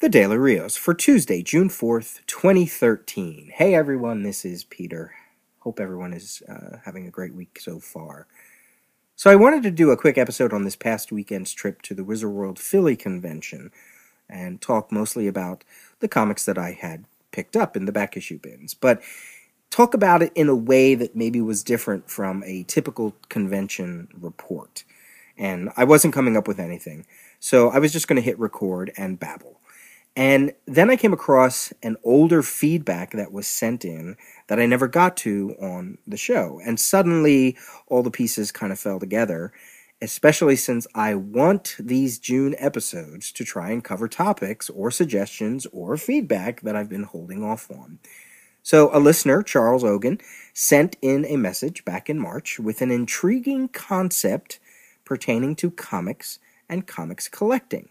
The Daily Rios for Tuesday, June 4th, 2013. Hey everyone, this is Peter. Hope everyone is uh, having a great week so far. So, I wanted to do a quick episode on this past weekend's trip to the Wizard World Philly convention and talk mostly about the comics that I had picked up in the back issue bins, but talk about it in a way that maybe was different from a typical convention report. And I wasn't coming up with anything, so I was just going to hit record and babble. And then I came across an older feedback that was sent in that I never got to on the show. And suddenly all the pieces kind of fell together, especially since I want these June episodes to try and cover topics or suggestions or feedback that I've been holding off on. So, a listener, Charles Ogan, sent in a message back in March with an intriguing concept pertaining to comics and comics collecting.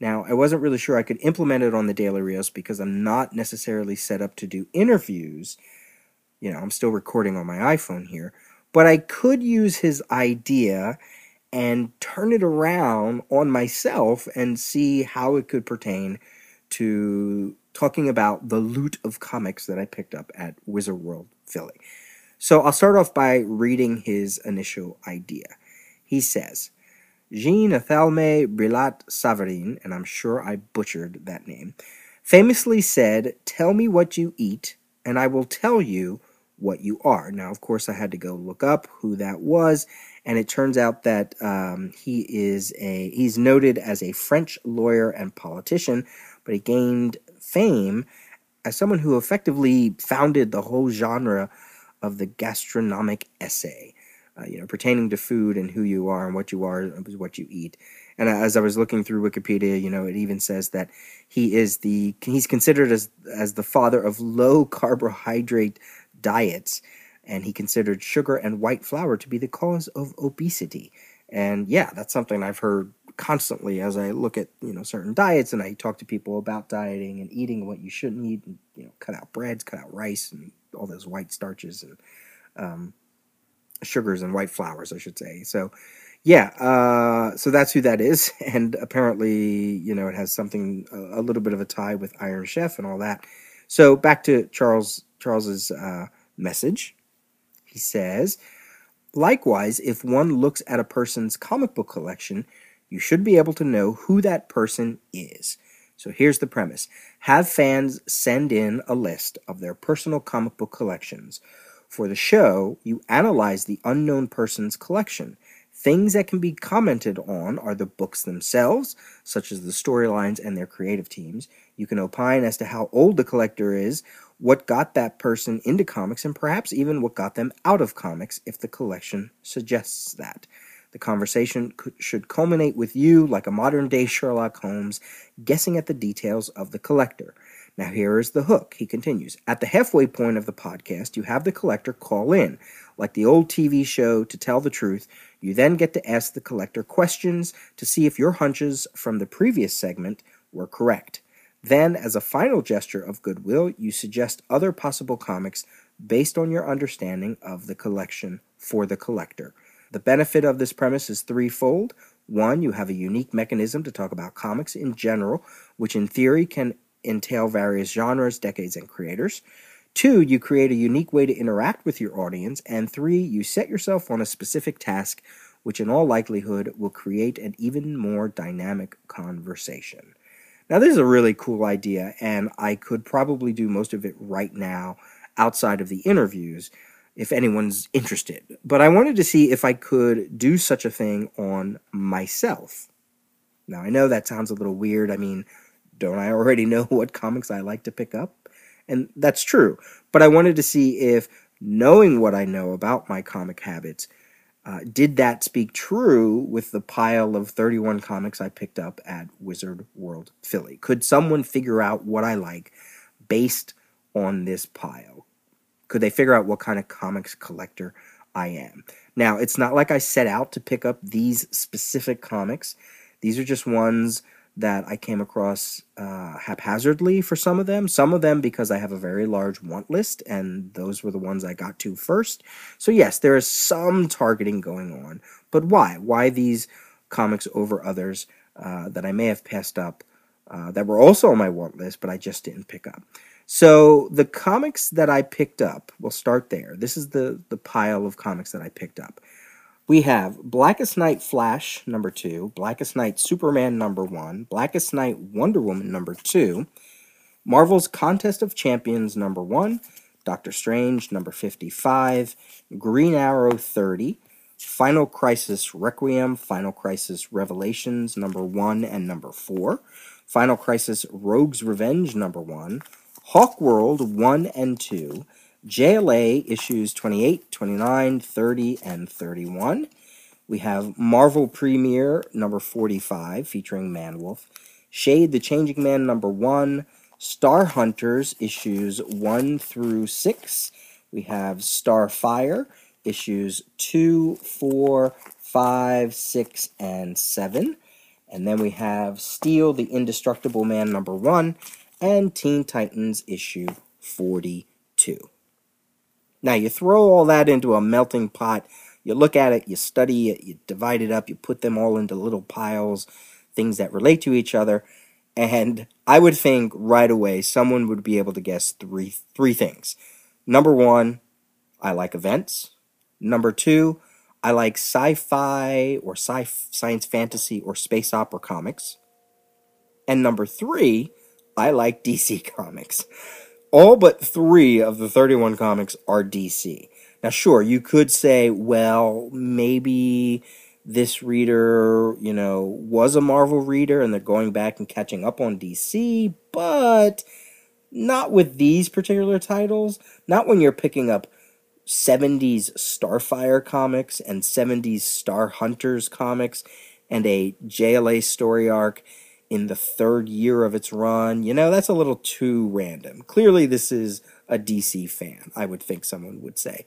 Now, I wasn't really sure I could implement it on the Daily Rios because I'm not necessarily set up to do interviews. You know, I'm still recording on my iPhone here, but I could use his idea and turn it around on myself and see how it could pertain to talking about the loot of comics that I picked up at Wizard World Philly. So I'll start off by reading his initial idea. He says, Jean Thelme Brillat Savarin, and I'm sure I butchered that name, famously said, Tell me what you eat, and I will tell you what you are. Now, of course, I had to go look up who that was, and it turns out that um, he is a he's noted as a French lawyer and politician, but he gained fame as someone who effectively founded the whole genre of the gastronomic essay uh, you know, pertaining to food and who you are and what you are is what you eat. And as I was looking through Wikipedia, you know, it even says that he is the he's considered as as the father of low carbohydrate diets, and he considered sugar and white flour to be the cause of obesity. And yeah, that's something I've heard constantly as I look at you know certain diets and I talk to people about dieting and eating what you shouldn't eat, and you know, cut out breads, cut out rice, and all those white starches and um, sugars and white flours, I should say. So, yeah, uh, so that's who that is, and apparently, you know, it has something a, a, little bit of a tie with Iron Chef and all that. So back to Charles Charles's uh, message. He says, likewise, if one looks at a person's comic book collection, you should be able to know who that person is. So here's the premise: have fans send in a list of their personal comic book collections for the show, you analyze the unknown person's collection. Things that can be commented on are the books themselves, such as the storylines and their creative teams. You can opine as to how old the collector is, what got that person into comics, and perhaps even what got them out of comics if the collection suggests that. The conversation should culminate with you, like a modern day Sherlock Holmes, guessing at the details of the collector. Now, here is the hook. He continues At the halfway point of the podcast, you have the collector call in. Like the old TV show, to tell the truth, you then get to ask the collector questions to see if your hunches from the previous segment were correct. Then, as a final gesture of goodwill, you suggest other possible comics based on your understanding of the collection for the collector. The benefit of this premise is threefold. One, you have a unique mechanism to talk about comics in general, which in theory can entail various genres, decades, and creators. Two, you create a unique way to interact with your audience. And three, you set yourself on a specific task, which in all likelihood will create an even more dynamic conversation. Now, this is a really cool idea, and I could probably do most of it right now outside of the interviews if anyone's interested. But I wanted to see if I could do such a thing on myself. Now, I know that sounds a little weird. I mean, don't I already know what comics I like to pick up? And that's true. But I wanted to see if knowing what I know about my comic habits, uh, did that speak true with the pile of 31 comics I picked up at Wizard World Philly? Could someone figure out what I like based on this pile? Could they figure out what kind of comics collector I am? Now, it's not like I set out to pick up these specific comics. These are just ones that I came across uh, haphazardly for some of them. Some of them because I have a very large want list, and those were the ones I got to first. So, yes, there is some targeting going on. But why? Why these comics over others uh, that I may have passed up uh, that were also on my want list, but I just didn't pick up. So the comics that I picked up, we'll start there. This is the the pile of comics that I picked up. We have Blackest Night Flash number two, Blackest Night Superman number one, Blackest Night Wonder Woman number two, Marvel's Contest of Champions number one, Doctor Strange number 55, Green Arrow 30, Final Crisis Requiem, Final Crisis Revelations number one and number four, Final Crisis Rogue's Revenge number one, Hawk World 1 and 2, JLA issues 28, 29, 30, and 31. We have Marvel Premiere number 45 featuring Manwolf, Shade the Changing Man number 1, Star Hunters issues 1 through 6. We have Starfire issues 2, 4, 5, 6, and 7. And then we have Steel the Indestructible Man number 1 and Teen Titans issue 42. Now, you throw all that into a melting pot, you look at it, you study it, you divide it up, you put them all into little piles, things that relate to each other, and I would think right away someone would be able to guess three three things. Number 1, I like events. Number 2, I like sci-fi or sci science fantasy or space opera comics. And number 3, I like DC Comics. All but three of the 31 comics are DC. Now, sure, you could say, well, maybe this reader, you know, was a Marvel reader and they're going back and catching up on DC, but not with these particular titles. Not when you're picking up 70s Starfire comics and 70s Star Hunters comics and a JLA story arc in the third year of its run. You know, that's a little too random. Clearly, this is a DC fan, I would think someone would say.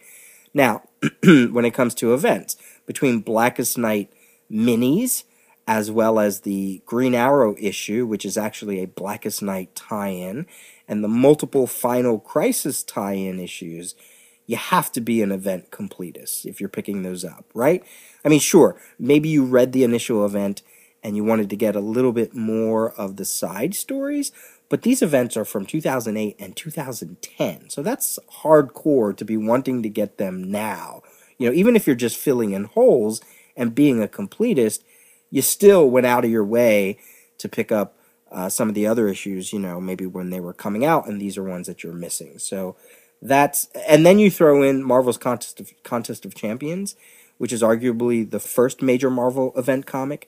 Now, when it comes to events, between Blackest Night minis as well as the Green Arrow issue, which is actually a Blackest Night tie in, and the multiple Final Crisis tie in issues, you have to be an event completist if you're picking those up, right? I mean, sure, maybe you read the initial event and you wanted to get a little bit more of the side stories. But these events are from 2008 and 2010. So that's hardcore to be wanting to get them now. You know, even if you're just filling in holes and being a completist, you still went out of your way to pick up uh, some of the other issues, you know, maybe when they were coming out, and these are ones that you're missing. So that's, and then you throw in Marvel's Contest of, Contest of Champions, which is arguably the first major Marvel event comic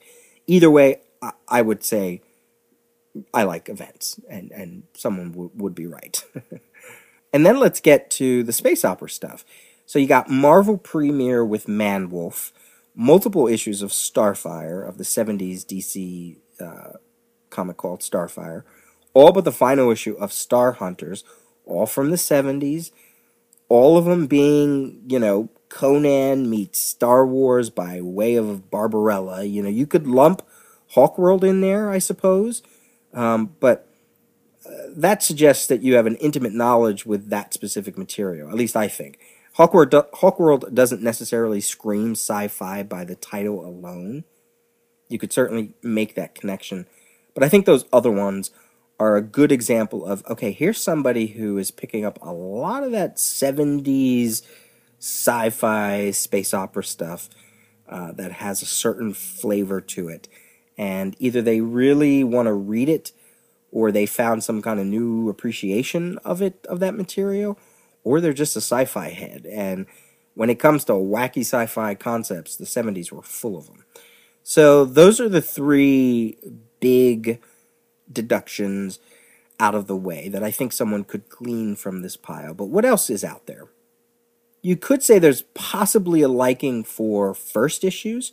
either way, I, I would say I like events, and and someone w- would be right. and then let's get to the space opera stuff. So you got Marvel Premiere with Manwolf, multiple issues of Starfire of the '70s DC uh, comic called Starfire, all but the final issue of Star Hunters, all from the '70s. All of them being, you know, Conan meets Star Wars by way of Barbarella. You know, you could lump Hawkworld in there, I suppose, um, but uh, that suggests that you have an intimate knowledge with that specific material. At least I think. Hawkworld, do- Hawkworld doesn't necessarily scream sci-fi by the title alone. You could certainly make that connection, but I think those other ones are a good example of okay. Here's somebody who is picking up a lot of that '70s sci-fi space opera stuff uh, that has a certain flavor to it and either they really want to read it or they found some kind of new appreciation of it of that material or they're just a sci-fi head and when it comes to wacky sci-fi concepts the 70s were full of them so those are the three big deductions out of the way that I think someone could glean from this pile. But what else is out there? You could say there's possibly a liking for first issues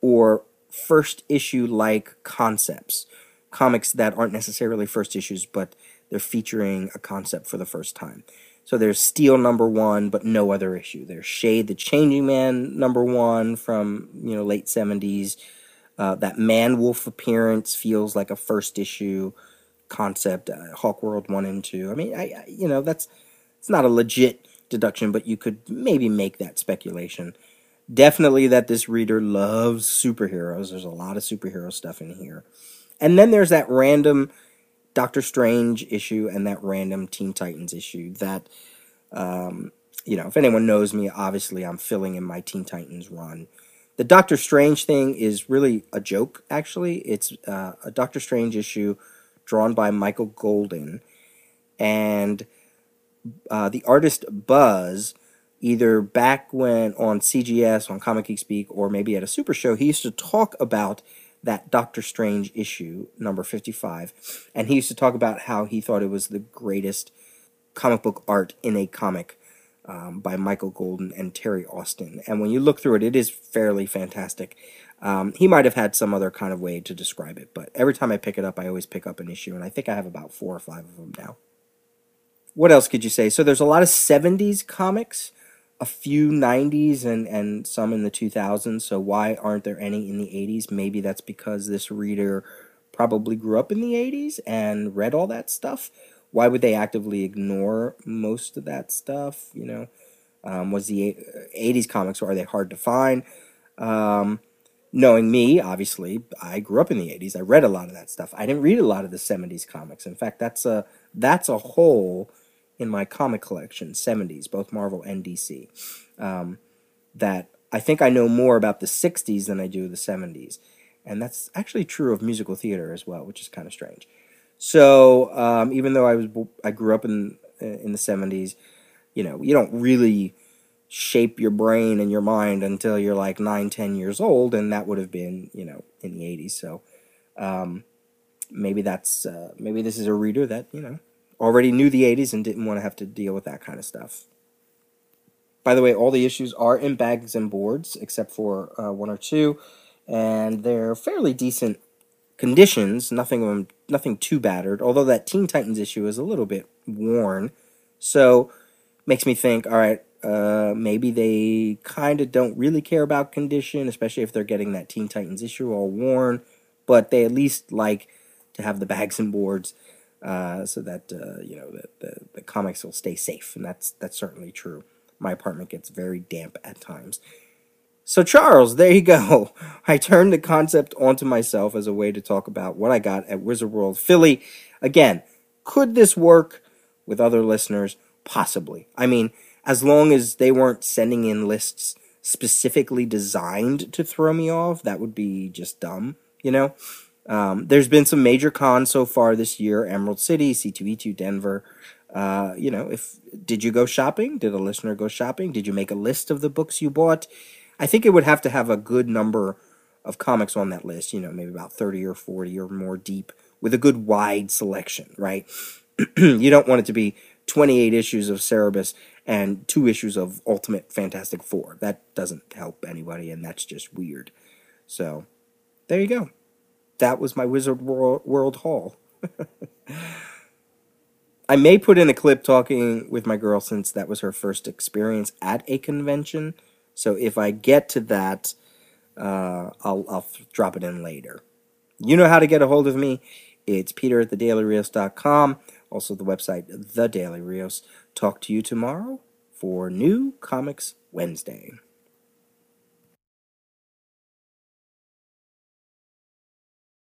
or first issue like concepts, comics that aren't necessarily first issues, but they're featuring a concept for the first time. So there's Steel number one, but no other issue. There's Shade the Changing Man number one from you know late seventies. Uh, that Man Wolf appearance feels like a first issue concept. Uh, Hawk World one and two. I mean, I, I you know that's it's not a legit deduction, but you could maybe make that speculation. Definitely that this reader loves superheroes. There's a lot of superhero stuff in here. And then there's that random Doctor Strange issue and that random Teen Titans issue that, um, you know, if anyone knows me, obviously I'm filling in my Teen Titans run. The Doctor Strange thing is really a joke, actually. It's uh, a Doctor Strange issue drawn by Michael Golden. And uh, the artist Buzz, either back when on CGS, on Comic Geek Speak, or maybe at a super show, he used to talk about that Doctor Strange issue, number 55. And he used to talk about how he thought it was the greatest comic book art in a comic um, by Michael Golden and Terry Austin. And when you look through it, it is fairly fantastic. Um, he might have had some other kind of way to describe it, but every time I pick it up, I always pick up an issue, and I think I have about four or five of them now. What else could you say? So there's a lot of 70s comics, a few 90s, and, and some in the 2000s. So why aren't there any in the 80s? Maybe that's because this reader probably grew up in the 80s and read all that stuff why would they actively ignore most of that stuff? You know, um, was the '80s comics or are they hard to find? Um, knowing me, obviously, I grew up in the '80s. I read a lot of that stuff. I didn't read a lot of the '70s comics. In fact, that's a that's a hole in my comic collection, '70s, both Marvel and DC. Um, that I think I know more about the '60s than I do the '70s, and that's actually true of musical theater as well, which is kind of strange. So um, even though I was I grew up in in the seventies, you know, you don't really shape your brain and your mind until you're like nine, ten years old, and that would have been you know in the eighties. So um, maybe that's uh, maybe this is a reader that you know already knew the eighties and didn't want to have to deal with that kind of stuff. By the way, all the issues are in bags and boards except for uh, one or two, and they're fairly decent conditions. Nothing of them, nothing too battered. Although that Teen Titans issue is a little bit worn, so makes me think. All right, uh, maybe they kind of don't really care about condition, especially if they're getting that Teen Titans issue all worn. But they at least like to have the bags and boards. Uh, so that uh, you know the, the, the comics will stay safe, and that's that's certainly true. My apartment gets very damp at times, so, Charles, there you go. I turned the concept onto myself as a way to talk about what I got at Wizard World Philly. Again, could this work with other listeners? Possibly. I mean, as long as they weren't sending in lists specifically designed to throw me off, that would be just dumb, you know? Um, there's been some major cons so far this year Emerald City, C2E2 Denver. Uh, you know, if did you go shopping? Did a listener go shopping? Did you make a list of the books you bought? I think it would have to have a good number of comics on that list, you know, maybe about 30 or 40 or more deep with a good wide selection, right? you don't want it to be 28 issues of Cerebus and two issues of Ultimate Fantastic Four. That doesn't help anybody, and that's just weird. So, there you go. That was my Wizard World, haul. I may put in a clip talking with my girl since that was her first experience at a convention. So if I get to that, uh, I'll, I'll drop it in later. You know how to get a hold of me. It's peter at thedailyrios.com. Also the website, The Daily Rios. Talk to you tomorrow for New Comics Wednesday.